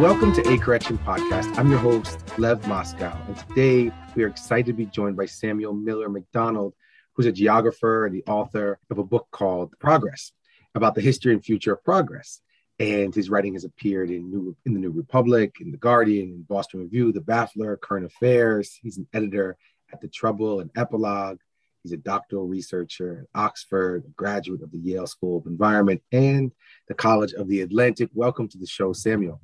welcome to A Correction Podcast. I'm your host, Lev Moscow, and today we are excited to be joined by Samuel Miller McDonald, who's a geographer and the author of a book called Progress about the history and future of progress. And his writing has appeared in, New, in the New Republic, in The Guardian, in Boston Review, The Baffler, Current Affairs. He's an editor at The Trouble and Epilogue. He's a doctoral researcher at Oxford, a graduate of the Yale School of Environment and the College of the Atlantic. Welcome to the show, Samuel.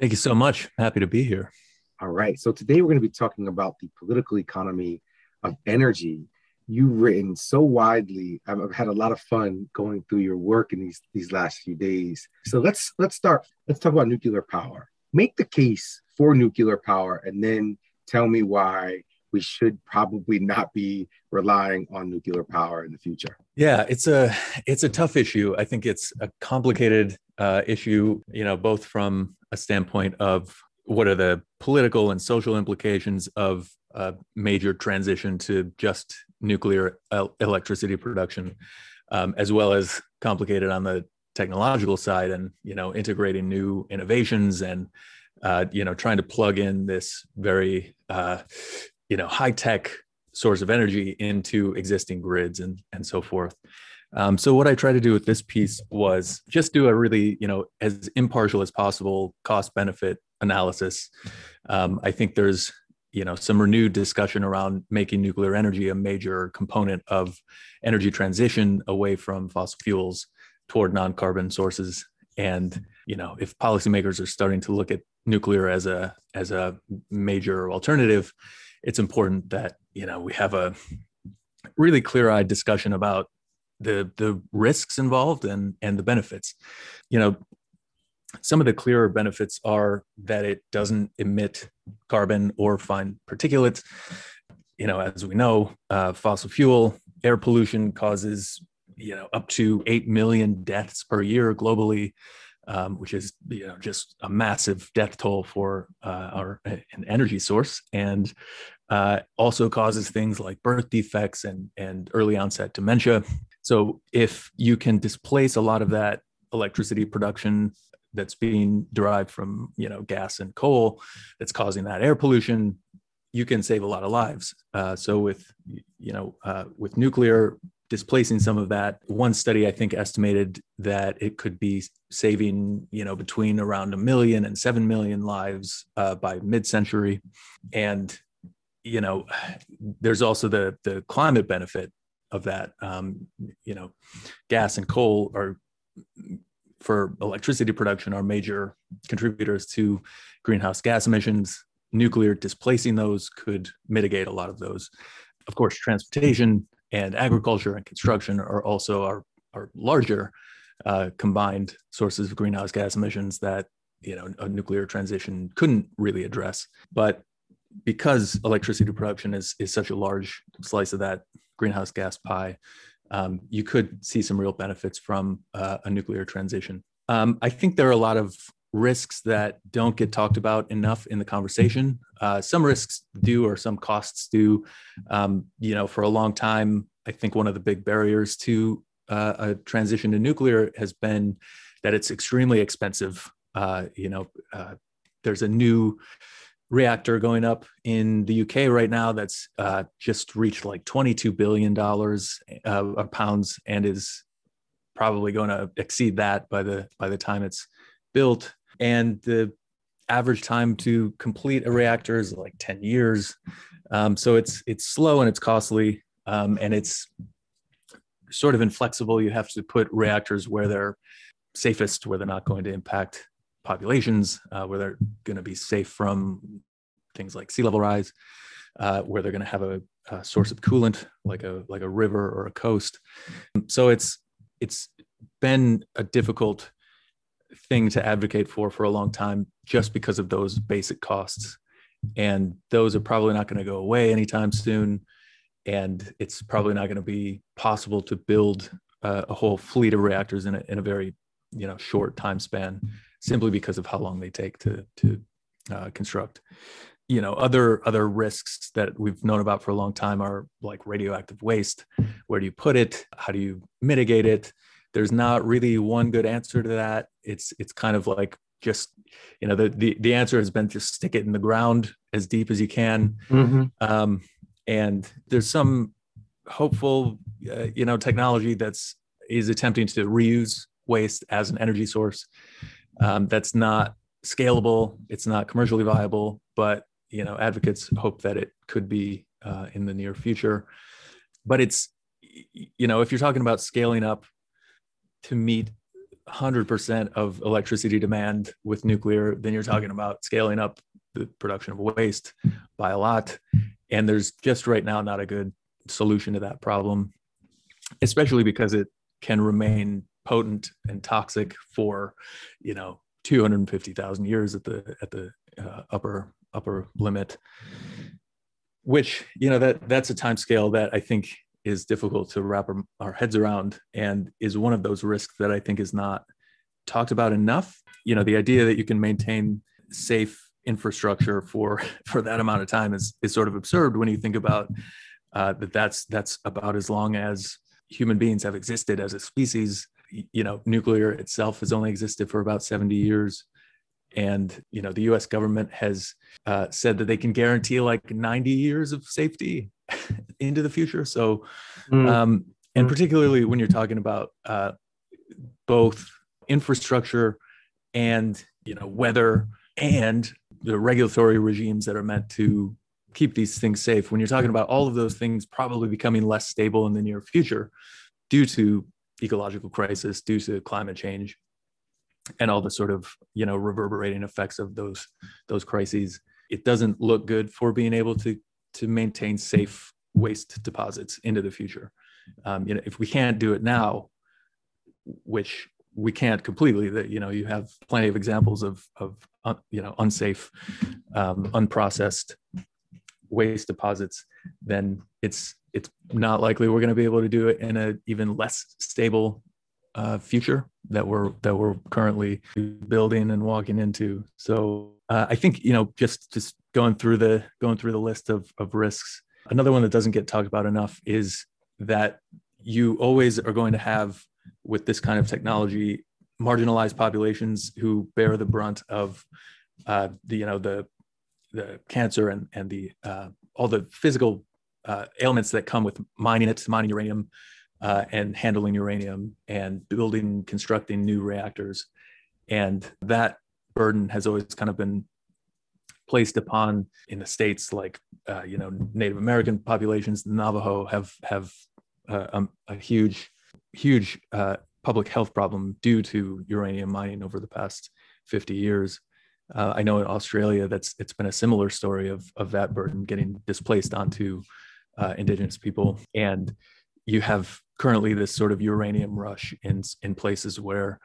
Thank you so much. Happy to be here. All right. So today we're going to be talking about the political economy of energy you've written so widely. I've had a lot of fun going through your work in these these last few days. So let's let's start. Let's talk about nuclear power. Make the case for nuclear power, and then tell me why we should probably not be relying on nuclear power in the future. Yeah, it's a it's a tough issue. I think it's a complicated uh, issue. You know, both from a standpoint of what are the political and social implications of a major transition to just nuclear el- electricity production, um, as well as complicated on the technological side and you know integrating new innovations and uh, you know trying to plug in this very uh, you know high tech source of energy into existing grids and and so forth. Um, so what I try to do with this piece was just do a really you know as impartial as possible cost benefit analysis. Um, I think there's you know some renewed discussion around making nuclear energy a major component of energy transition away from fossil fuels toward non-carbon sources and you know if policymakers are starting to look at nuclear as a as a major alternative it's important that you know we have a really clear-eyed discussion about the the risks involved and and the benefits you know some of the clearer benefits are that it doesn't emit carbon or fine particulates. You know, as we know, uh, fossil fuel air pollution causes you know up to eight million deaths per year globally, um, which is you know just a massive death toll for uh, our an energy source, and uh, also causes things like birth defects and and early onset dementia. So if you can displace a lot of that electricity production that's being derived from you know gas and coal that's causing that air pollution you can save a lot of lives uh, so with you know uh, with nuclear displacing some of that one study i think estimated that it could be saving you know between around a million and seven million lives uh, by mid-century and you know there's also the the climate benefit of that um, you know gas and coal are for electricity production are major contributors to greenhouse gas emissions. Nuclear displacing those could mitigate a lot of those. Of course, transportation and agriculture and construction are also our, our larger uh, combined sources of greenhouse gas emissions that you know a nuclear transition couldn't really address. But because electricity production is is such a large slice of that greenhouse gas pie, um, you could see some real benefits from uh, a nuclear transition. Um, I think there are a lot of risks that don't get talked about enough in the conversation. Uh, some risks do, or some costs do. Um, you know, for a long time, I think one of the big barriers to uh, a transition to nuclear has been that it's extremely expensive. Uh, you know, uh, there's a new reactor going up in the UK right now that's uh, just reached like 22 billion dollars uh, pounds and is probably going to exceed that by the by the time it's built. And the average time to complete a reactor is like 10 years. Um, so it's it's slow and it's costly um, and it's sort of inflexible. You have to put reactors where they're safest, where they're not going to impact populations uh, where they're going to be safe from things like sea level rise, uh, where they're going to have a, a, source of coolant like a like a river or a coast. So it's it's been a difficult thing to advocate for for a long time just because of those basic costs and those are probably not going to go away anytime soon and it's probably not going to be possible to build uh, a whole fleet of reactors in a, in a very you know short time span simply because of how long they take to to uh, construct. You know, other other risks that we've known about for a long time are like radioactive waste. Where do you put it? How do you mitigate it? There's not really one good answer to that. It's it's kind of like just you know the, the the answer has been just stick it in the ground as deep as you can. Mm-hmm. um, and there's some hopeful uh, you know technology that's is attempting to reuse waste as an energy source. Um, that's not scalable it's not commercially viable but you know advocates hope that it could be uh, in the near future. But it's you know if you're talking about scaling up to meet 100% of electricity demand with nuclear, then you're talking about scaling up the production of waste by a lot. And there's just right now not a good solution to that problem, especially because it can remain potent and toxic for, you know, 250,000 years at the at the uh, upper upper limit. Which you know that that's a time scale that I think is difficult to wrap our, heads around and is one of those risks that I think is not talked about enough. You know, the idea that you can maintain safe infrastructure for for that amount of time is is sort of absurd when you think about uh, that that's that's about as long as human beings have existed as a species. You know nuclear itself has only existed for about 70 years. And you know the us government has uh, said that they can guarantee like 90 years of safety into the future. So, mm. um, and mm. particularly when you're talking about uh, both infrastructure and you know weather and the regulatory regimes that are meant to keep these things safe. When you're talking about all of those things probably becoming less stable in the near future due to ecological crisis, due to climate change, and all the sort of you know reverberating effects of those those crises, it doesn't look good for being able to to maintain safe waste deposits into the future. Um, you know, if we can't do it now, which we can't completely, that you know, you have plenty of examples of of uh, you know unsafe, um, unprocessed waste deposits, then it's it's not likely we're going to be able to do it in a even less stable uh, future that we're that we're currently building and walking into. So uh, I think you know just just going through the going through the list of of risks. Another one that doesn't get talked about enough is that you always are going to have with this kind of technology marginalized populations who bear the brunt of uh, the you know the the cancer and and the uh, all the physical uh, ailments that come with mining it, mining uranium, uh, and handling uranium and building, constructing new reactors, and that burden has always kind of been placed upon in the states like uh, you know Native American populations, the Navajo have have uh, a, um, a, huge huge uh, public health problem due to uranium mining over the past 50 years. Uh, I know in Australia that's it's been a similar story of of that burden getting displaced onto uh, indigenous people, and you have currently this sort of uranium rush in in places where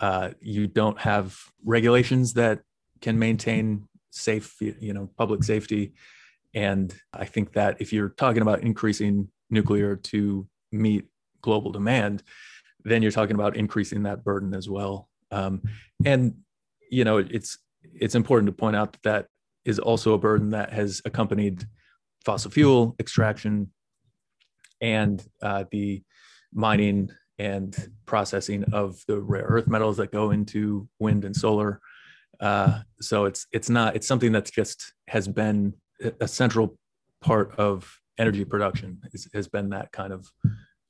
uh, you don't have regulations that can maintain safe, you know, public safety. And I think that if you're talking about increasing nuclear to meet global demand, then you're talking about increasing that burden as well. Um, and you know, it's it's important to point out that that is also a burden that has accompanied fossil fuel extraction and uh, the mining and processing of the rare earth metals that go into wind and solar. Uh, so it's it's not it's something that's just has been a central part of energy production is, has been that kind of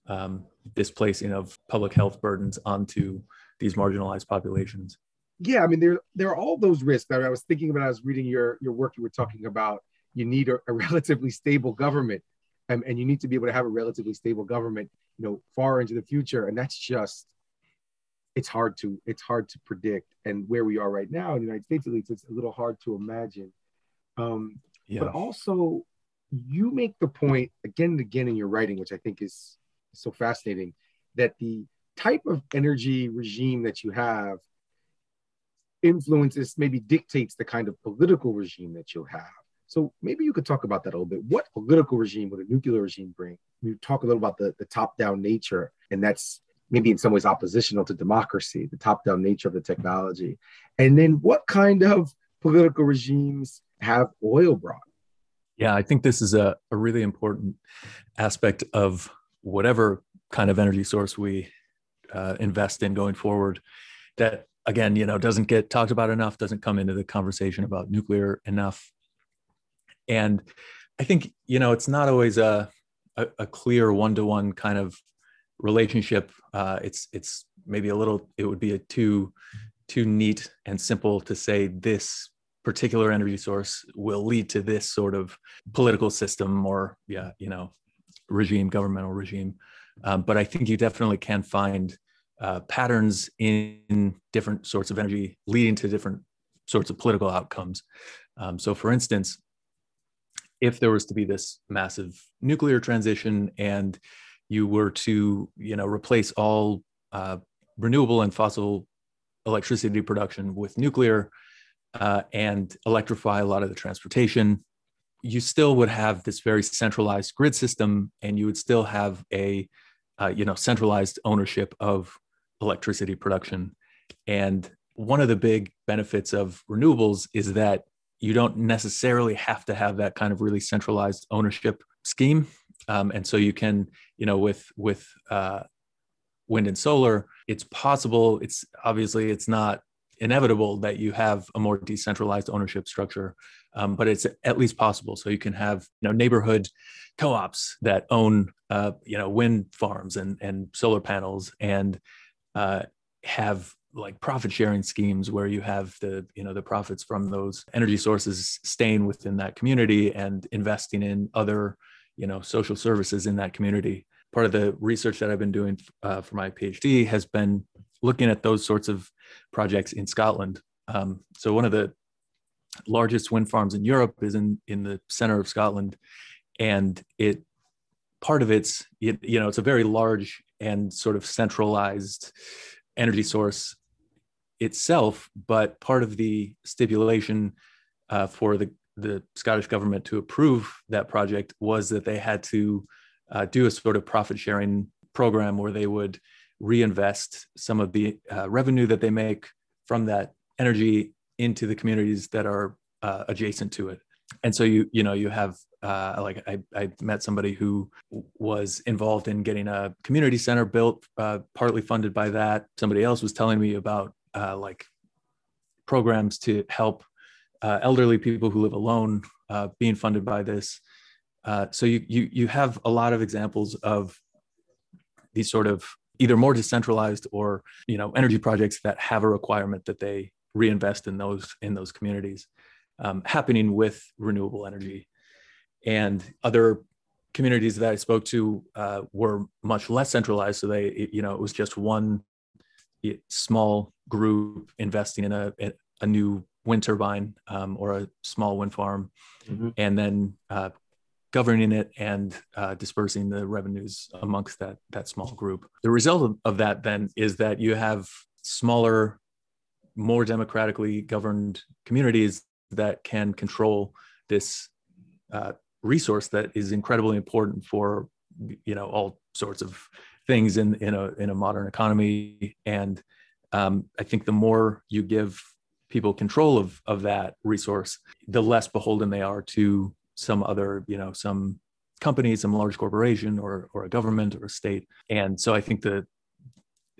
um, displacing of public health burdens onto these marginalized populations. Yeah, I mean there there are all those risks that I was thinking about. I was reading your your work. You were talking about you need a, a relatively stable government, and, and you need to be able to have a relatively stable government you know far into the future and that's just it's hard to it's hard to predict and where we are right now in the united states at least it's a little hard to imagine um, yeah. but also you make the point again and again in your writing which i think is so fascinating that the type of energy regime that you have influences maybe dictates the kind of political regime that you'll have so maybe you could talk about that a little bit. What political regime would a nuclear regime bring? You talk a little about the, the top-down nature, and that's maybe in some ways oppositional to democracy, the top-down nature of the technology. And then what kind of political regimes have oil brought? Yeah, I think this is a, a really important aspect of whatever kind of energy source we uh, invest in going forward. That again, you know, doesn't get talked about enough, doesn't come into the conversation about nuclear enough. And I think, you know, it's not always a, a, a clear one-to-one kind of relationship. Uh, it's, it's maybe a little, it would be a too, too neat and simple to say this particular energy source will lead to this sort of political system or yeah you know regime governmental regime um, but i think you definitely can find uh, patterns in different sorts of energy leading to different sorts of political outcomes. Um, so, for instance, if there was to be this massive nuclear transition and you were to, you know, replace all uh, renewable and fossil electricity production with nuclear uh, and electrify a lot of the transportation, you still would have this very centralized grid system, and you would still have a, uh, you know, centralized ownership of electricity production. And one of the big benefits of renewables is that you don't necessarily have to have that kind of really centralized ownership scheme. Um, and so you can, you know, with with uh, wind and solar, it's possible. It's obviously it's not inevitable that you have a more decentralized ownership structure, um, but it's at least possible. So you can have you know neighborhood co-ops that own uh, you know wind farms and and solar panels and uh, have like profit sharing schemes where you have the you know the profits from those energy sources staying within that community and investing in other you know social services in that community. Part of the research that i've been doing uh, for my phd has been looking at those sorts of projects in scotland. Um, so one of the largest wind farms in europe is in in the center of scotland. And it part of it's you know it's a very large and sort of centralized energy source itself, but part of the stipulation uh, for the, the Scottish government to approve that project was that they had to uh, do a sort of profit sharing program where they would reinvest some of the uh, revenue that they make from that energy into the communities that are uh, adjacent to it. And so you you know you have uh, like I, I met somebody who was involved in getting a community center built uh, partly funded by that. Somebody else was telling me about uh, like programs to help uh, elderly people who live alone uh, being funded by this uh, so you, you you have a lot of examples of these sort of either more decentralized or you know energy projects that have a requirement that they reinvest in those in those communities um, happening with renewable energy. And other communities that I spoke to uh, were much less centralized. So they, you know, it was just one small group investing in a, a new wind turbine um, or a small wind farm, mm-hmm. and then uh, governing it and uh, dispersing the revenues amongst that that small group. The result of, of that then is that you have smaller, more democratically governed communities that can control this uh, resource that is incredibly important for you know all sorts of things in in a in a modern economy and um, i think the more you give people control of of that resource the less beholden they are to some other you know some company some large corporation or or a government or a state and so i think that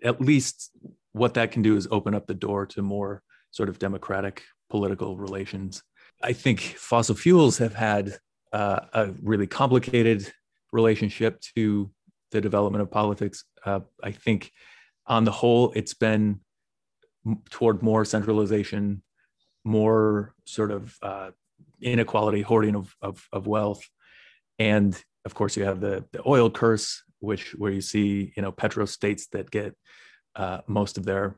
at least what that can do is open up the door to more sort of democratic political relations. I think fossil fuels have had uh, a really complicated relationship to the development of politics. Uh, I think on the whole, it's been toward more centralization, more sort of uh, inequality, hoarding of, of, of, wealth. And of course, you have the, the oil curse, which where you see, you know, petro states that get uh, most of their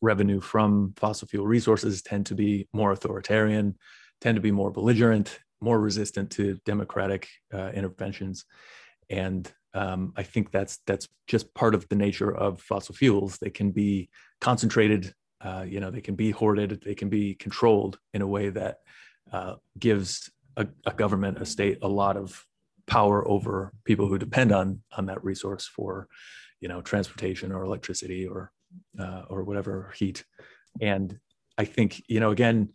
revenue from fossil fuel resources tend to be more authoritarian, tend to be more belligerent, more resistant to democratic uh, interventions. And um, I think that's that's just part of the nature of fossil fuels. They can be concentrated, uh, you know, they can be hoarded, they can be controlled in a way that uh, gives a, a, government, a state, a lot of power over people who depend on on that resource for, you know, transportation or electricity or uh, or whatever heat. And I think, you know, again,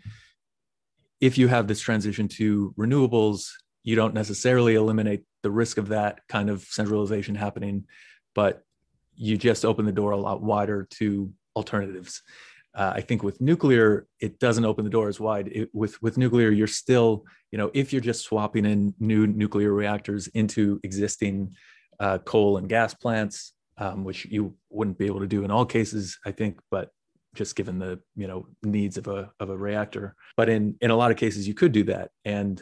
if you have this transition to renewables, you don't necessarily eliminate the risk of that kind of centralization happening, but you just open the door a lot wider to alternatives. Uh, I think with nuclear, it doesn't open the door as wide. It, with with nuclear, you're still, you know, if you're just swapping in new nuclear reactors into existing uh, coal and gas plants, um, which you wouldn't be able to do in all cases, I think, but just given the you know needs of a of a reactor. But in in a lot of cases, you could do that. And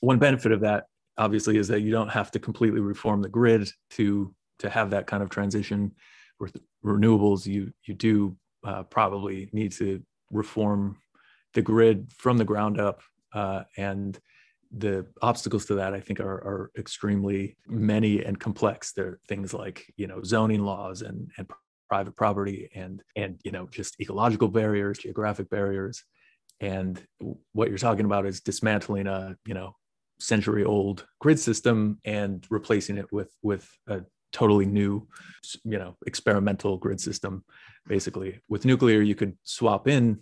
one benefit of that, obviously, is that you don't have to completely reform the grid to to have that kind of transition. With renewables, you you do uh, probably need to reform the grid from the ground up. Uh, and the obstacles to that, I think, are, are extremely many and complex. There are things like, you know, zoning laws and, and private property and, and, you know, just ecological barriers, geographic barriers. And what you're talking about is dismantling a, you know, century old grid system and replacing it with, with a totally new, you know, experimental grid system. Basically, with nuclear, you could swap in,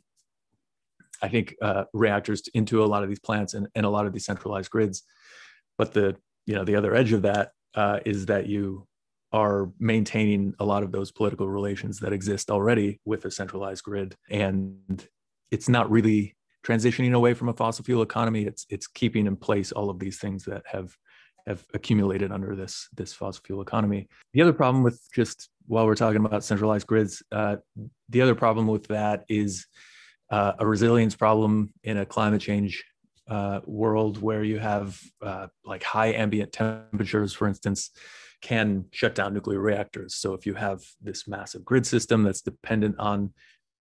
I think, uh, reactors into a lot of these plants and, and a lot of these centralized grids. But the, you know, the other edge of that uh, is that you are maintaining a lot of those political relations that exist already with a centralized grid, and it's not really transitioning away from a fossil fuel economy. It's it's keeping in place all of these things that have have accumulated under this this fossil fuel economy. The other problem with just while we're talking about centralized grids, uh, the other problem with that is uh, a resilience problem in a climate change uh, world where you have uh, like high ambient temperatures, for instance, can shut down nuclear reactors. So if you have this massive grid system that's dependent on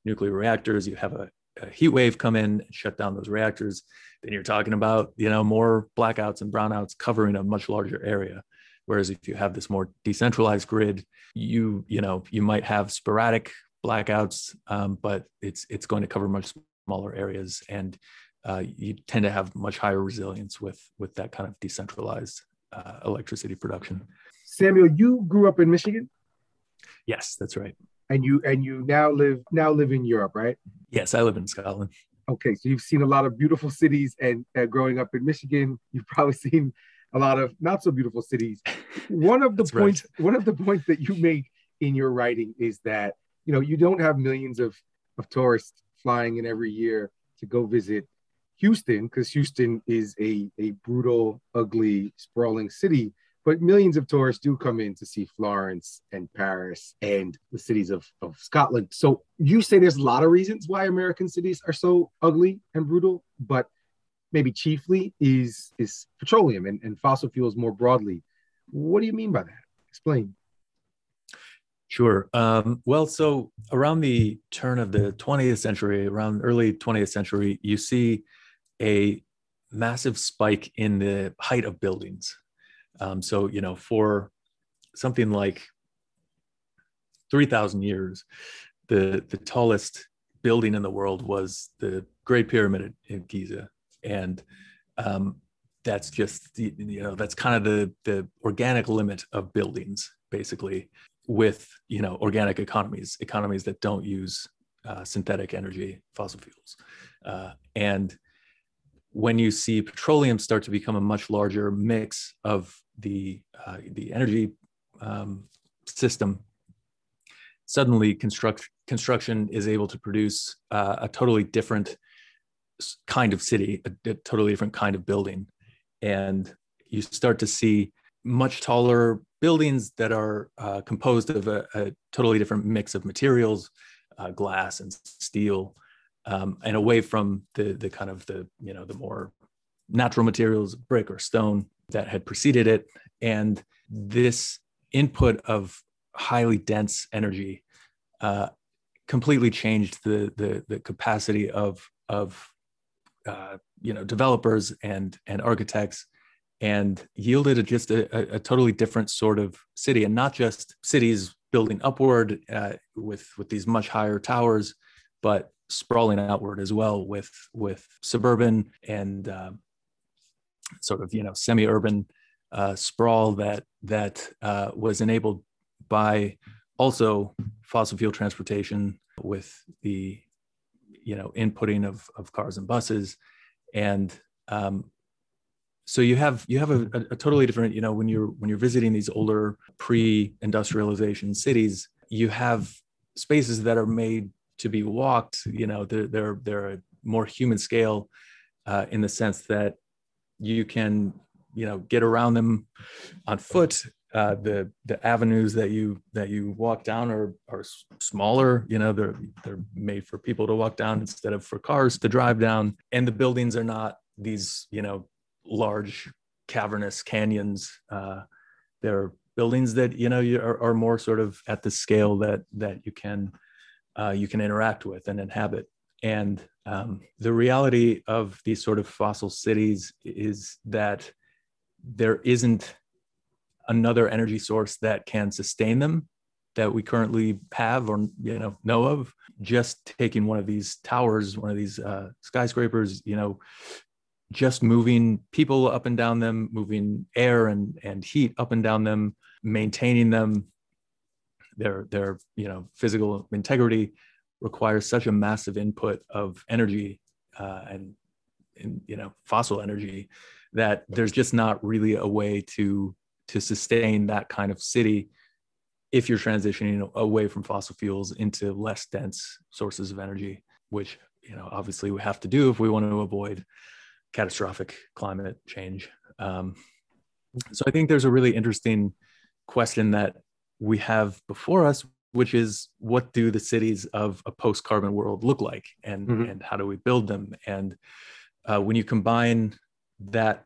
nuclear reactors, you have a, a heat wave come in and shut down those reactors then you're talking about you know more blackouts and brownouts covering a much larger area. Whereas if you have this more decentralized grid you you know you might have sporadic blackouts um, but it's it's going to cover much smaller areas and uh, you tend to have much higher resilience with with that kind of decentralized uh, electricity production. Samuel you grew up in michigan? Yes that's right and you and you now live now live in europe right yes i live in scotland okay, so you've seen a lot of beautiful cities, and uh, growing up in Michigan, you've probably seen a lot of not so beautiful cities. One of the points, right. one of the points that you make in your writing is that you know you don't have millions of of tourists flying in every year to go visit Houston because Houston is a a brutal, ugly, sprawling city but millions of tourists do come in to see Florence and Paris and the cities of, of Scotland. So you say there's a lot of reasons why American cities are so ugly and brutal, but maybe chiefly is is petroleum and, and fossil fuels more broadly. What do you mean by that? Explain. Sure. Um, well, so around the turn of the 20th century, around early 20th century, you see a massive spike in the height of buildings. Um, so, you know, for something like 3,000 years, the, the tallest building in the world was the Great Pyramid in Giza. And um, that's just, the, you know, that's kind of the, the organic limit of buildings, basically, with, you know, organic economies, economies that don't use uh, synthetic energy, fossil fuels. Uh, and when you see petroleum start to become a much larger mix of the uh, the energy um, system, suddenly construct, construction is able to produce uh, a totally different kind of city, a, a, totally different kind of building, and you start to see much taller buildings that are uh, composed of a, a, totally different mix of materials, uh, glass and steel, um, and away from the the kind of the you know the more natural materials, brick or stone that had preceded it. And this input of highly dense energy uh, completely changed the, the, the capacity of, of uh, you know, developers and, and architects and yielded a, just a, a, totally different sort of city and not just cities building upward uh, with, with these much higher towers, but sprawling outward as well with, with suburban and uh, sort of you know semi-urban uh, sprawl that that uh, was enabled by also fossil fuel transportation with the you know inputting of, of cars and buses and um, so you have you have a, a, totally different you know when you're when you're visiting these older pre-industrialization cities you have spaces that are made to be walked. You know, they're they're they're a more human scale uh, in the sense that you can you know get around them on foot. Uh, the the avenues that you that you walk down are are smaller you know they're they're made for people to walk down instead of for cars to drive down. And the buildings are not these you know large cavernous canyons. Uh, they're buildings that you know are, are more sort of at the scale that that you can uh, you can interact with and inhabit and um, the reality of these sort of fossil cities is that there isn't another energy source that can sustain them that we currently have or you know know of. Just taking one of these towers one of these uh, skyscrapers you know just moving people up and down them moving air and and heat up and down them maintaining them their their you know physical integrity requires such a massive input of energy uh, and, and you know fossil energy that there's just not really a way to to sustain that kind of city if you're transitioning away from fossil fuels into less dense sources of energy which you know obviously we have to do if we want to avoid catastrophic climate change. Um, so i think there's a really interesting question that we have before us which is what do the cities of a post-carbon world look like and mm-hmm. and how do we build them and uh, when you combine that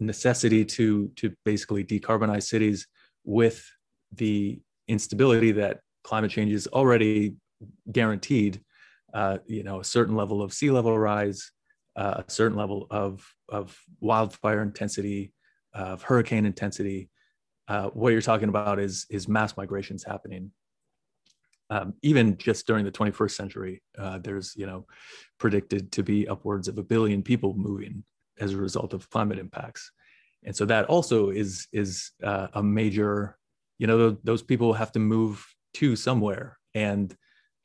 necessity to to basically decarbonize cities with the instability that climate change is already guaranteed uh, you know a certain level of sea level rise uh, a certain level of of wildfire intensity of hurricane intensity uh, what you're talking about is is mass migrations happening um, even just during the 21st century uh, there's you know predicted to be upwards of a billion people moving as a result of climate impacts. And so that also is is uh, a major you know those people have to move to somewhere. And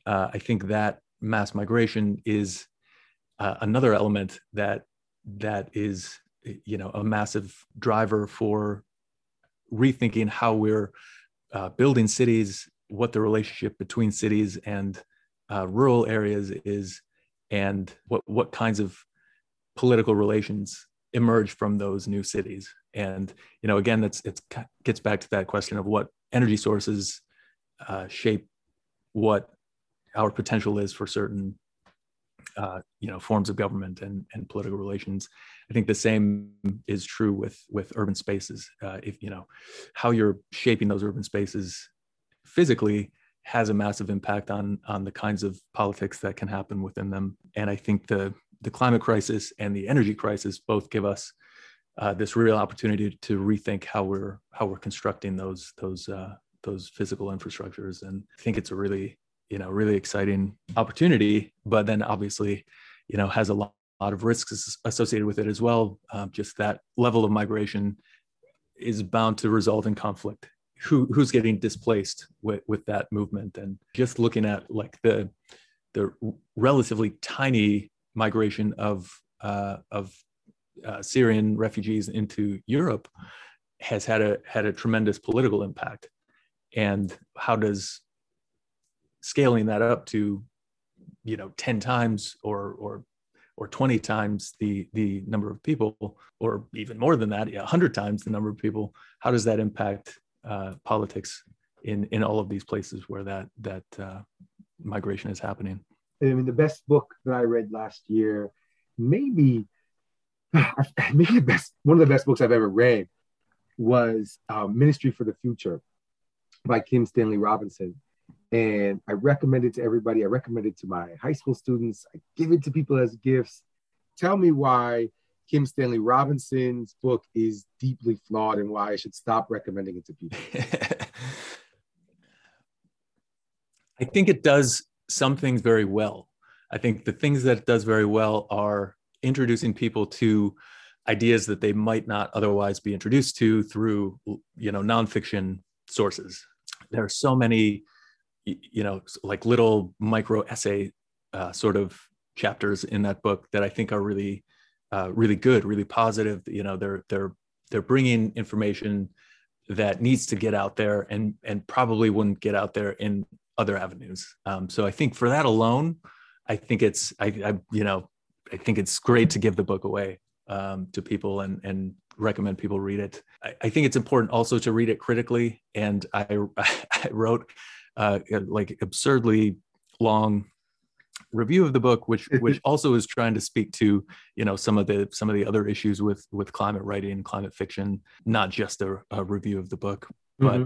uh, i think that mass migration is uh, another element that that is you know a massive driver for rethinking how we're uh, building cities what the relationship between cities and uh, rural areas is and what what kinds of political relations emerge from those new cities. And you know again that's it gets back to that question of what energy sources uh, shape what our potential is for certain uh, you know forms of government and, and political relations. I think the same is true with with urban spaces. Uh, if you know how you're shaping those urban spaces physically has a massive impact on on the kinds of politics that can happen within them. And i think the the climate crisis and the energy crisis both give us uh, this real opportunity to rethink how we're how we're constructing those those uh, those physical infrastructures. And I think it's a really you know really exciting opportunity but then obviously you know has a lot, lot of risks associated with it as well. Uh, just that level of migration is bound to result in conflict who who's getting displaced with with that movement and just looking at like the the relatively tiny migration of uh, of uh, Syrian refugees into Europe has had a had a tremendous political impact. And how does scaling that up to, you know, ten times or or or 20 times the the number of people, or even more than that, yeah, 100 times the number of people, how does that impact uh, politics in in all of these places where that that uh, migration is happening? I mean, the best book that I read last year, maybe, maybe the best, one of the best books I've ever read was uh, Ministry for the Future by Kim Stanley Robinson. And I recommend it to everybody. I recommend it to my high school students. I give it to people as gifts. Tell me why Kim Stanley Robinson's book is deeply flawed and why I should stop recommending it to people. I think it does some things very well. I think the things that it does very well are introducing people to ideas that they might not otherwise be introduced to through you know nonfiction sources. There are so many, you know, like little micro essay uh, sort of chapters in that book that I think are really, uh, really good, really positive. You know, they're they're they're bringing information that needs to get out there and and probably wouldn't get out there in other avenues. Um, so I think for that alone, I think it's I, I you know I think it's great to give the book away um, to people and and recommend people read it. I, I, think it's important also to read it critically. And I I wrote uh, like absurdly long review of the book which which also is trying to speak to you know some of the some of the other issues with with climate writing climate fiction not just a, a review of the book but mm-hmm.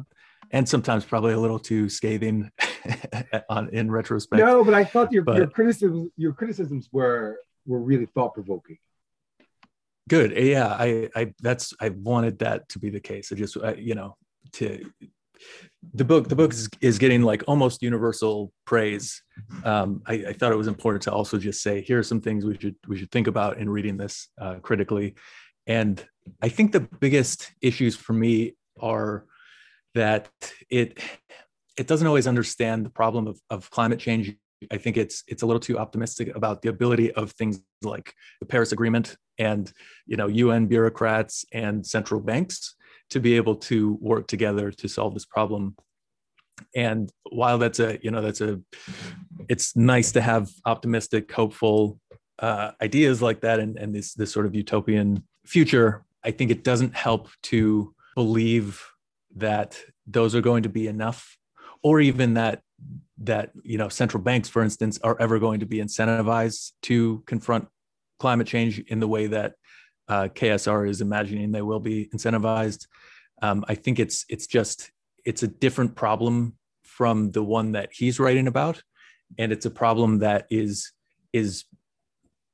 and sometimes probably a little too scathing on in retrospect. No but i thought your, but, your criticisms your criticisms were were really thought provoking good. Yeah i i that's i wanted that to be the case. I just I, you know to the book the book is, is getting like almost universal praise. Um, I, I, thought it was important to also just say here are some things we should we should think about in reading this uh, critically. And i think the biggest issues for me are that it it doesn't always understand the problem of, of climate change. I think it's it's a little too optimistic about the ability of things like the paris agreement and you know un bureaucrats and central banks to be able to work together to solve this problem. And while that's a you know that's a it's nice to have optimistic hopeful uh, ideas like that and, and this this sort of utopian future i think it doesn't help to believe that those are going to be enough or even that that you know central banks for instance are ever going to be incentivized to confront climate change in the way that uh, KSR is imagining they will be incentivized. Um, I think it's it's just it's a different problem from the one that he's writing about, and it's a problem that is is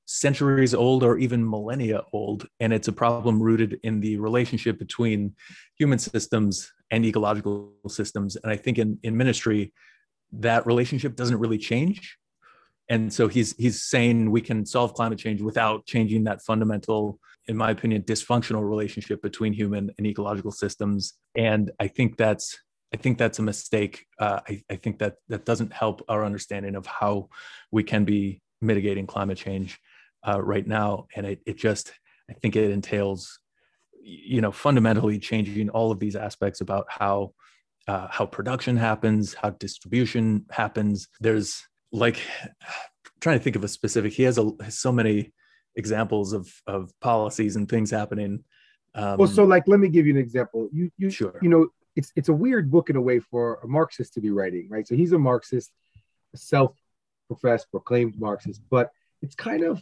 centuries old or even millennia old, and it's a problem rooted in the relationship between human systems and ecological systems. And I think in in ministry, that relationship doesn't really change and so he's he's saying we can solve climate change without changing that fundamental in my opinion dysfunctional relationship between human and ecological systems. And i think that's i think that's a mistake. Uh, I, I think that that doesn't help our understanding of how we can be mitigating climate change uh, right now. And it, it just i think it entails you know fundamentally changing all of these aspects about how uh, how production happens how distribution happens. There's like trying to think of a specific he has a so many examples of of policies and things happening um, well so like let me give you an example you you sure. you know it's it's a weird book in a way for a marxist to be writing right so he's a marxist a self-professed proclaimed marxist but it's kind of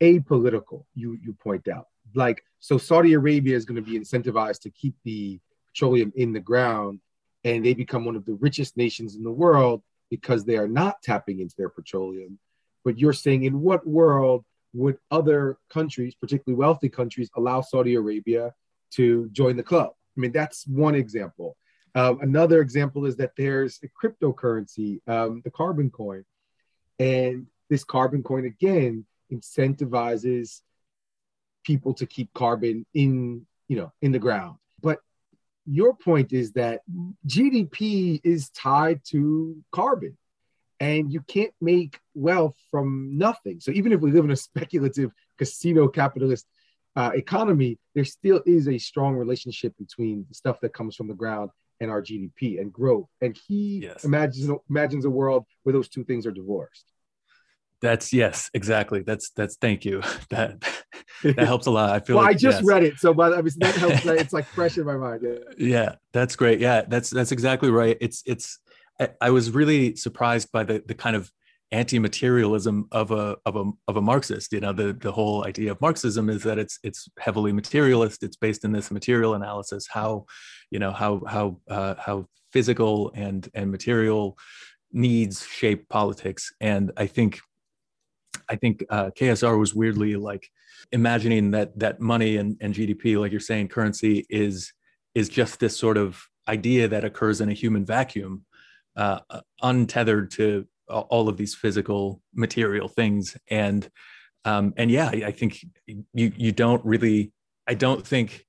apolitical you you point out like so saudi arabia is going to be incentivized to keep the petroleum in the ground and they become one of the richest nations in the world because they are not tapping into their petroleum. But you're saying, in what world would other countries, particularly wealthy countries, allow Saudi Arabia to join the club? I mean, that's one example. Um, another example is that there's a cryptocurrency, um, the carbon coin. And this carbon coin, again, incentivizes people to keep carbon in, you know, in the ground. But your point is that GDP is tied to carbon and you can't make wealth from nothing. So even if we live in a speculative casino capitalist uh, economy, there still is a strong relationship between the stuff that comes from the ground and our GDP and growth. And he yes. imagines imagines a world where those two things are divorced. That's yes, exactly. That's that's thank you. That that helps a lot. I feel. well, like, I just yes. read it, so but I mean, that helps. it's like fresh in my mind. Yeah. yeah, that's great. Yeah, that's that's exactly right. It's it's. I, was really surprised by the the kind of anti-materialism of a of a of a Marxist. You know, the the whole idea of Marxism is that it's it's heavily materialist. It's based in this material analysis. How, you know, how how uh, how physical and and material needs shape politics. And I think I think uh, KSR was weirdly like imagining that that money and, and GDP, like you're saying, currency is is just this sort of idea that occurs in a human vacuum, uh, untethered to all of these physical material things. And um, and yeah, I think you you don't really. I don't think.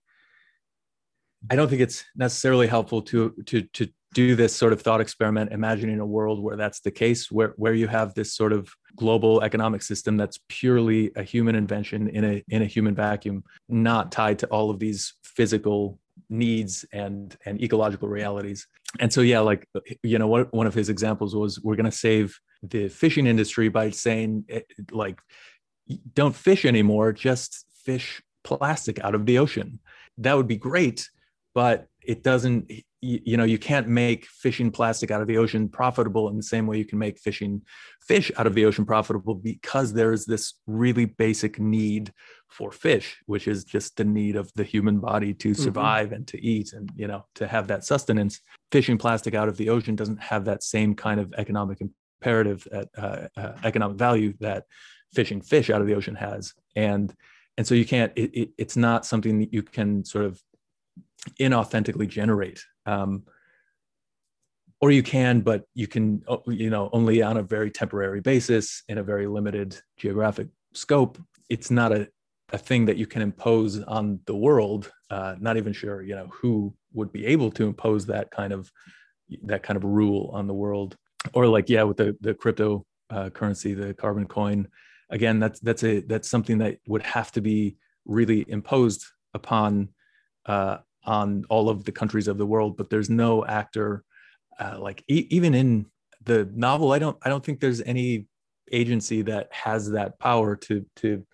I don't think it's necessarily helpful to to to do this sort of thought experiment, imagining a world where that's the case, where where you have this sort of global economic system that's purely a human invention in a in a human vacuum, not tied to all of these physical needs and and ecological realities and so yeah like you know what one of his examples was we're going to save the fishing industry by saying eh, like don't fish anymore just fish plastic out of the ocean. That would be great but it doesn't you, you, know you can't make fishing plastic out of the ocean profitable in the same way you can make fishing fish out of the ocean profitable because there is this really basic need for fish which is just the need of the human body to mm-hmm. survive mm-hmm. and to eat and you know to have that sustenance fishing plastic out of the ocean doesn't have that same kind of economic imperative at uh, uh, economic value that fishing fish out of the ocean has and and so you can't it, it, it's not something that you can sort of inauthentically generate um, or you can but you can you know only on a very temporary basis in a very limited geographic scope it's not a, a thing that you can impose on the world uh, not even sure you know who would be able to impose that kind of that kind of rule on the world. Or like yeah with the the crypto uh, currency the carbon coin again that's that's a that's something that would have to be really imposed upon uh, on all of the countries of the world. But there's no actor uh, like e- even in the novel i don't i don't think there's any agency that has that power to to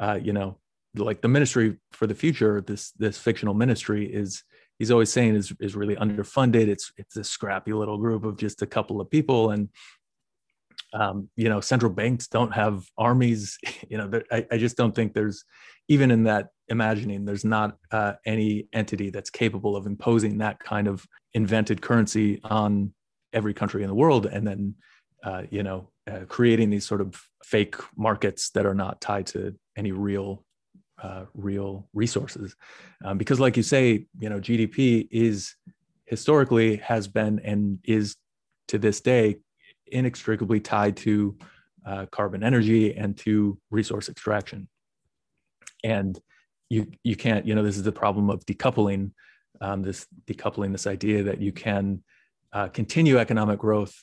uh, you know like the ministry for the future this this fictional ministry is he's always saying is is really underfunded. It's it's a scrappy little group of just a couple of people. And um, you know central banks don't have armies. You know I, I just don't think there's even in that imagining there's not uh, any entity that's capable of imposing that kind of invented currency on every country in the world. And then uh, you know uh, creating these sort of fake markets that are not tied to any real uh, real resources um, because like you say you know gdp is historically has been and is to this day inextricably tied to uh, carbon energy and to resource extraction. And you you can't you know this is the problem of decoupling um, this decoupling this idea that you can uh, continue economic growth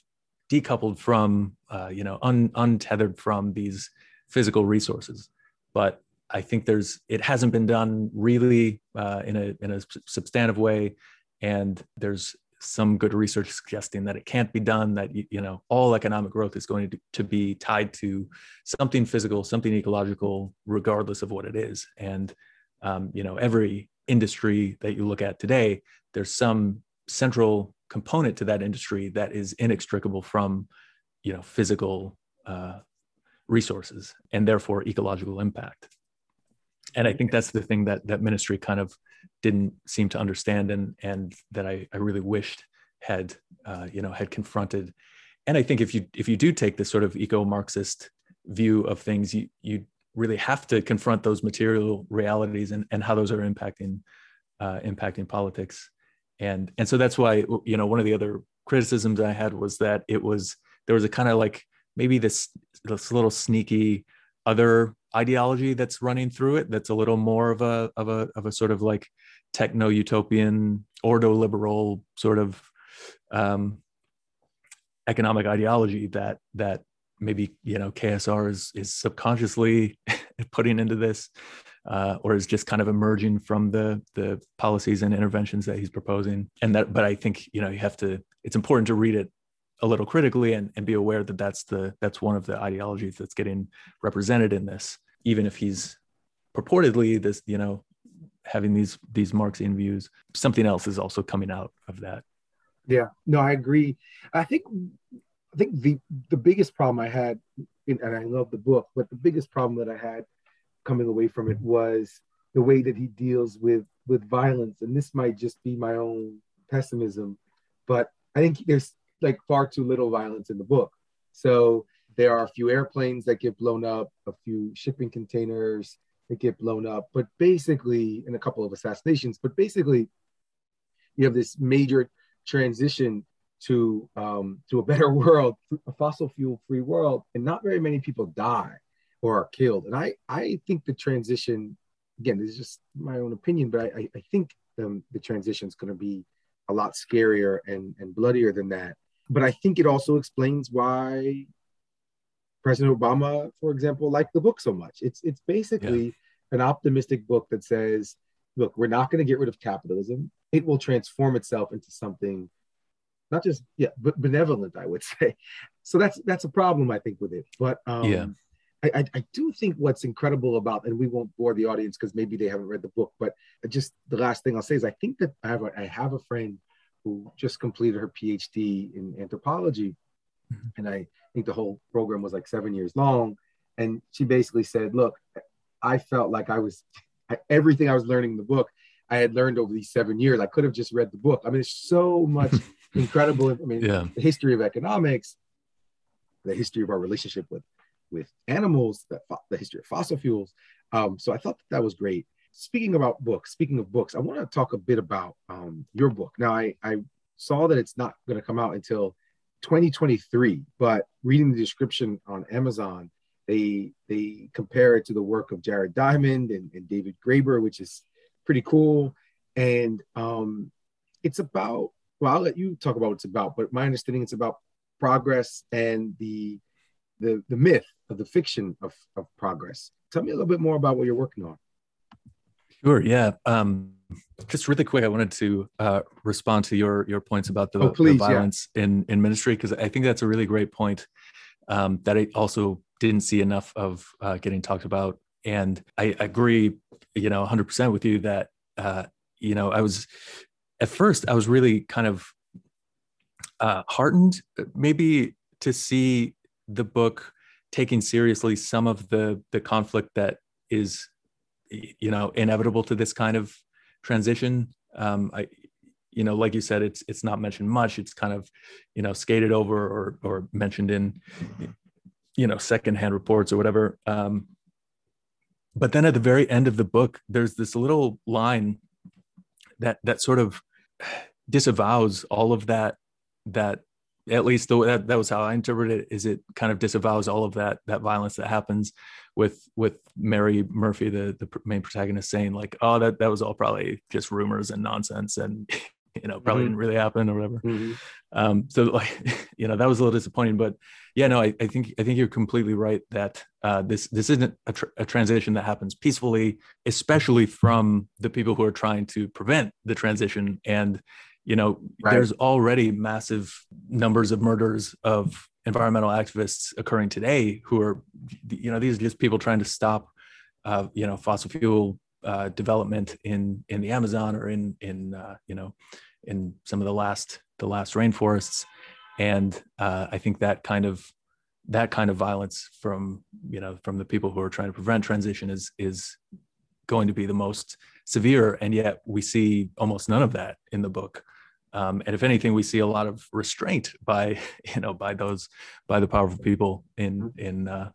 decoupled from uh, you know un, untethered from these physical resources but i think there's it hasn't been done really uh, in a in a substantive way. And there's some good research suggesting that it can't be done that you know all economic growth is going to, to be tied to something physical something ecological regardless of what it is. And um, you know every industry that you look at today there's some central component to that industry that is inextricable from you know physical uh, resources and therefore ecological impact and i think that's the thing that that ministry kind of didn't seem to understand and and that I, I really wished had uh, you know had confronted. And I think if you if you do take this sort of eco-Marxist view of things, you you really have to confront those material realities and, and how those are impacting uh, impacting politics. And and so that's why you know one of the other criticisms I had was that it was there was a kind of like maybe this this little sneaky other ideology that's running through it that's a little more of a of a of a sort of like techno utopian ordo liberal sort of um, economic ideology that that maybe you know KSR is is subconsciously putting into this, uh, or is just kind of emerging from the the policies and interventions that he's proposing. And that, but I think you know you have to. It's important to read it a little critically and, and be aware that that's the that's one of the ideologies that's getting represented in this even if he's purportedly this you know having these these marxian views something else is also coming out of that. Yeah. No i agree. I think i think the the biggest problem i had and i love the book but the biggest problem that i had coming away from it was the way that he deals with with violence. And this might just be my own pessimism but i think there's like far too little violence in the book. So there are a few airplanes that get blown up, a few shipping containers that get blown up, but basically, in a couple of assassinations, but basically, you have this major transition to um, to a better world, a fossil fuel free world, and not very many people die or are killed. And I I think the transition, again, this is just my own opinion, but I I think um, the transition is going to be a lot scarier and and bloodier than that but I think it also explains why President Obama, for example, liked the book so much. It's it's basically yeah. an optimistic book that says look, we're not going to get rid of capitalism. It will transform itself into something not just yeah, but benevolent, I would say. So that's that's a problem I think with it. But um, yeah. I, I, do think what's incredible about, and we won't bore the audience because maybe they haven't read the book, but just the last thing I'll say is I think that I have a, I have a friend who just completed her PhD in anthropology, mm-hmm. and I think the whole program was like seven years long, and she basically said, "Look, I felt like I was everything I was learning in the book, I had learned over these seven years. I could have just read the book. I mean, there's so much incredible. I mean, yeah. the history of economics, the history of our relationship with with animals, the, the history of fossil fuels. Um, so I thought that, that was great. Speaking about books, speaking of books, I want to talk a bit about um, your book. Now, I, I saw that it's not going to come out until 2023, but reading the description on Amazon, they they compare it to the work of Jared Diamond and, and David Graeber, which is pretty cool. And um, it's about well, I'll let you talk about what it's about, but my understanding it's about progress and the the the myth of the fiction of, of progress. Tell me a little bit more about what you're working on. Sure. Yeah. Um, just really quick, I wanted to uh, respond to your your points about the, oh, please, the violence yeah. in in ministry because I think that's a really great point um, that I also didn't see enough of uh, getting talked about. And I agree, you know, 100% with you that uh, you know I was at first I was really kind of uh, heartened, maybe to see the book taking seriously some of the the conflict that is you know inevitable to this kind of transition. Um i you know like you said it's it's not mentioned much. It's kind of you know skated over or or mentioned in you know secondhand reports or whatever. Um but then at the very end of the book there's this little line that that sort of disavows all of that that at least the, that, that was how I interpreted it. Is it kind of disavows all of that that violence that happens with with Mary Murphy, the the main protagonist, saying like, "Oh, that that was all probably just rumors and nonsense, and you know, probably mm-hmm. didn't really happen or whatever." Mm-hmm. Um, so like, you know, that was a little disappointing. But yeah, no, I, I think I think you're completely right that uh, this this isn't a, tr- a transition that happens peacefully, especially from the people who are trying to prevent the transition and you know right. there's already massive numbers of murders of environmental activists occurring today who are you know these are just people trying to stop uh, you know fossil fuel uh, development in in the amazon or in in uh, you know in some of the last the last rainforests. And uh, i think that kind of that kind of violence from you know from the people who are trying to prevent transition is is going to be the most severe. And yet we see almost none of that in the book um, and if anything, we see a lot of restraint by you know by those by the powerful people in mm-hmm. in uh,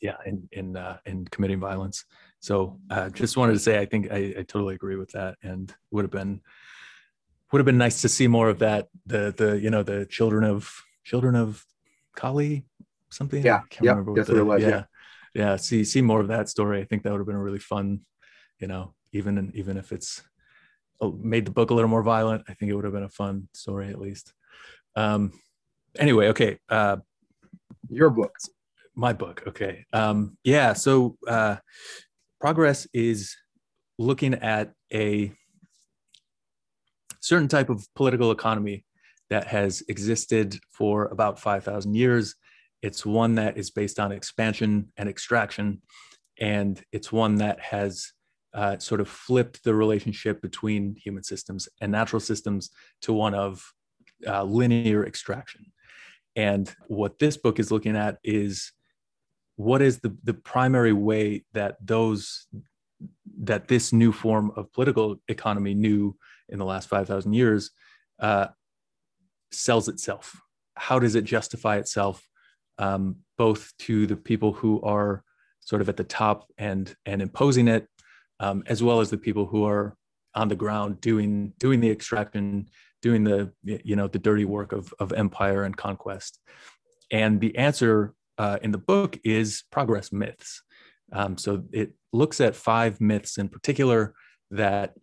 yeah in in uh, in committing violence. So uh, just wanted to say I think I, I totally agree with that, and would have been would have been nice to see more of that. The the you know the children of children of Kali something. Yeah, yeah, that's the, what it was. Yeah, yeah, yeah. See see more of that story. I think that would have been a really fun, you know, even even if it's made the book a little more violent, I think it would have been a fun story at least. Um, anyway, okay. Uh, Your book. My book. Okay. Um, yeah. So uh, progress is looking at a certain type of political economy that has existed for about 5,000 years. It's one that is based on expansion and extraction, and it's one that has uh, sort of flipped the relationship between human systems and natural systems to one of uh, linear extraction. And what this book is looking at is what is the, the primary way that those that this new form of political economy new in the last 5000 years uh, sells itself how does it justify itself um, both to the people who are sort of at the top and and imposing it um, as well as the people who are on the ground doing doing the extraction, doing the you know the dirty work of of empire and conquest. And the answer uh, in the book is progress myths. Um, so it looks at five myths in particular that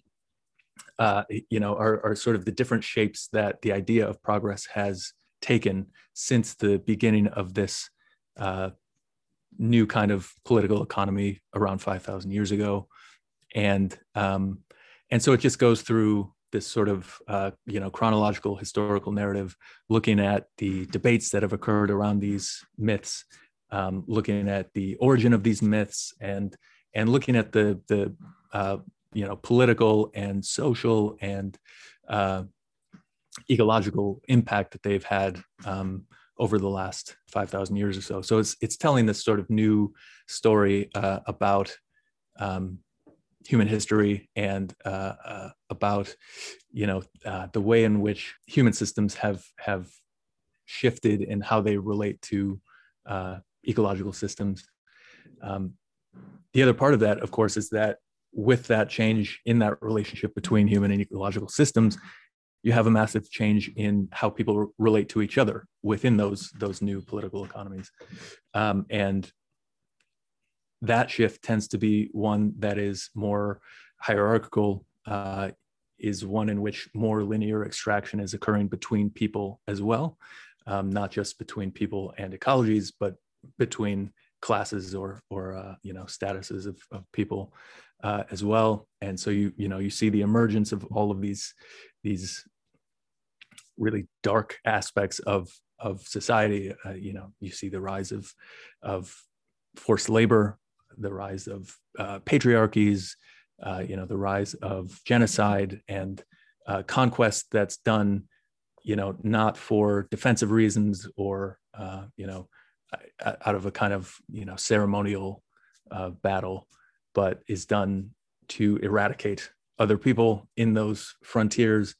uh, you know are, are sort of the different shapes that the idea of progress has taken since the beginning of this uh, new kind of political economy around 5,000 years ago and um, and so it just goes through this sort of uh, you know chronological historical narrative, looking at the debates that have occurred around these myths, um, looking at the origin of these myths, and and looking at the the uh, you know political and social and uh, ecological impact that they've had um, over the last 5,000 years or so. So it's, it's telling this sort of new story uh, about um, human history and uh, uh, about, you know, uh, the way in which human systems have, have shifted in how they relate to uh, ecological systems. Um, the other part of that, of course, is that with that change in that relationship between human and ecological systems, you have a massive change in how people relate to each other within those those new political economies um, and that shift tends to be one that is more hierarchical uh, is one in which more linear extraction is occurring between people as well um, not just between people and ecologies but between classes or or uh, you know statuses of, of people uh, as well and so you you know you see the emergence of all of these these really dark aspects of of society. Uh, you know, you see the rise of of forced labor, the rise of uh, patriarchies, uh, you know, the rise of genocide and uh, conquest that's done, you know, not for defensive reasons or uh, you know, out of a kind of you know ceremonial uh, battle, but is done to eradicate other people in those frontiers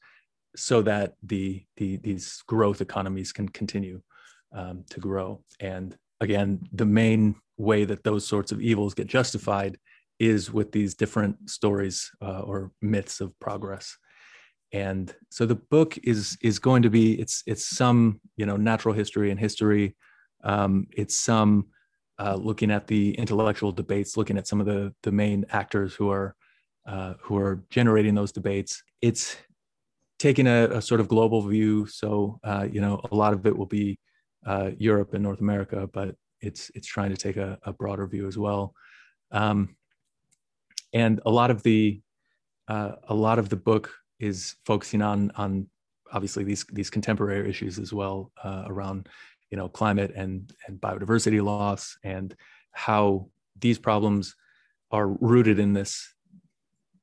so that the, the these growth economies can continue um, to grow. And again, the main way that those sorts of evils get justified is with these different stories uh, or myths of progress. And so the book is is going to be it's it's some you know natural history and history. Um, it's some uh, looking at the intellectual debates, looking at some of the the main actors who are uh, who are generating those debates. It's taking a, a, sort of global view. So uh, you know, a lot of it will be uh, Europe and North America, but it's it's trying to take a, a broader view as well. Um, and a lot of the uh, a lot of the book is focusing on on obviously these these contemporary issues as well uh, around you know climate and and biodiversity loss and how these problems are rooted in this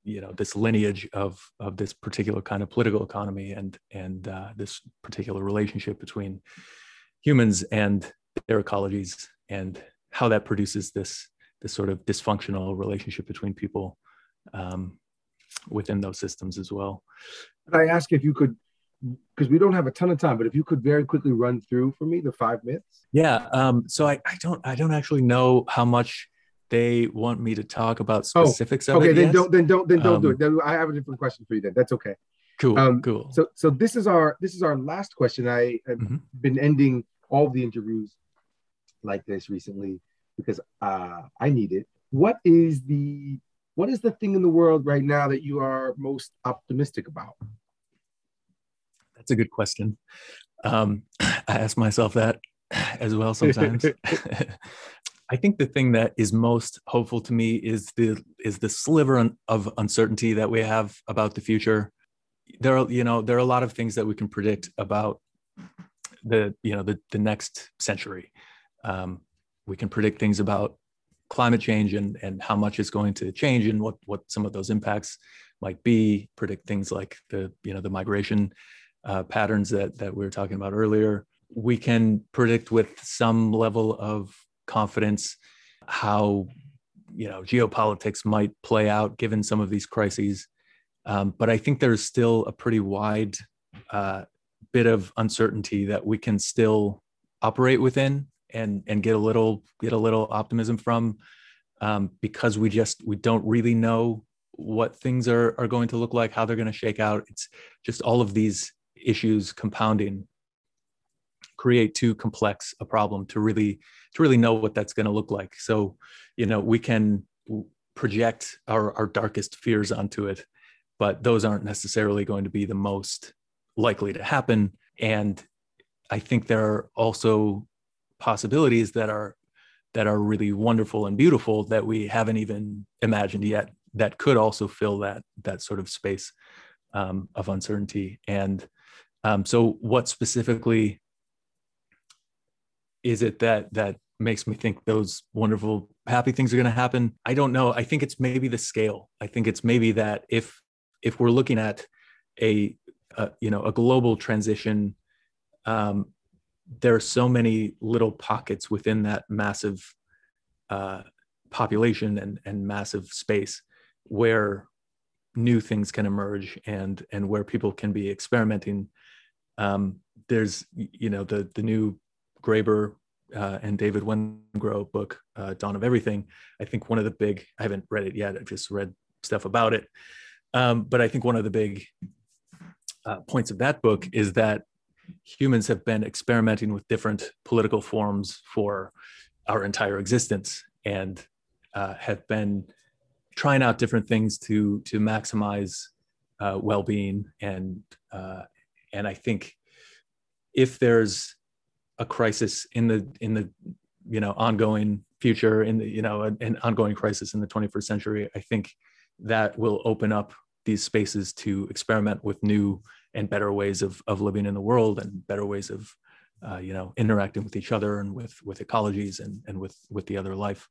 you know this lineage of of this particular kind of political economy and and uh, this particular relationship between humans and their ecologies and how that produces this this sort of dysfunctional relationship between people um, within those systems as well. I ask if you could, because we don't have a ton of time, but if you could very quickly run through for me the five myths? Yeah. Um, so I, I don't I don't actually know how much they want me to talk about oh, specifics oh, of okay, it. Okay, then yet. don't then don't then don't um, do it. Then I have a different question for you. Then that's okay. Cool. Um, cool. So so this is our this is our last question. I have mm-hmm. been ending all the interviews like this recently because uh, I need it. What is the what is the thing in the world right now that you are most optimistic about? That's a good question. Um, I ask myself that as well sometimes. I think the thing that is most hopeful to me is the is the sliver of uncertainty that we have about the future. There are you know there are a lot of things that we can predict about the you know the the next century. Um, we can predict things about climate change and and how much is going to change and what what some of those impacts might be. Predict things like the you know the migration uh, patterns that that we were talking about earlier. We can predict with some level of confidence how you know geopolitics might play out given some of these crises um, but i think there's still a pretty wide uh, bit of uncertainty that we can still operate within and and get a little get a little optimism from um, because we just we don't really know what things are are going to look like how they're going to shake out. It's just all of these issues compounding create too complex a problem to really to really know what that's going to look like. So you know we can project our, our darkest fears onto it but those aren't necessarily going to be the most likely to happen and i think there are also possibilities that are that are really wonderful and beautiful that we haven't even imagined yet that could also fill that that sort of space um, of uncertainty. And um, so, what specifically is it that that makes me think those wonderful happy things are going to happen? I don't know. I think it's maybe the scale. I think it's maybe that if if we're looking at a, you know a global transition. Um, there are so many little pockets within that massive uh, population and, and massive space where new things can emerge and and where people can be experimenting. Um, there's you know the the new graeber uh, and david wengrow book uh, dawn of everything. I think one of the big i haven't read it yet i've just read stuff about it. Um, but i think one of the big uh, points of that book is that humans have been experimenting with different political forms for our entire existence and uh, have been trying out different things to to maximize uh, well-being and uh, and I think if there's a crisis in the in the you know ongoing future in the you know an, an ongoing crisis in the 21st century, I think that will open up these spaces to experiment with new and better ways of, of living in the world and better ways of uh, you know interacting with each other and with with ecologies and and with with the other life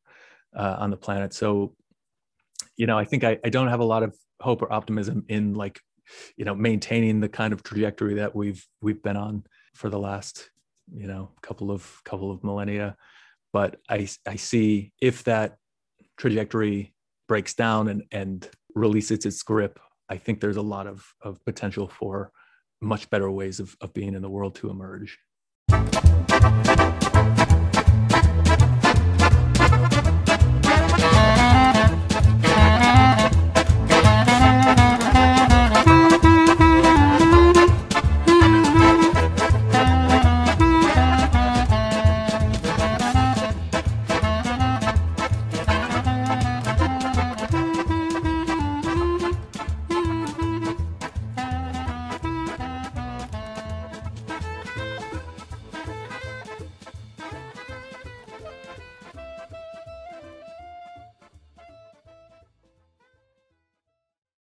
uh, on the planet. So you know i think I, I don't have a lot of hope or optimism in like you know maintaining the kind of trajectory that we've we've been on for the last you know couple of couple of millennia. But i i see if that trajectory breaks down and and releases its grip I think there's a lot of, of potential for much better ways of, of being in the world to emerge.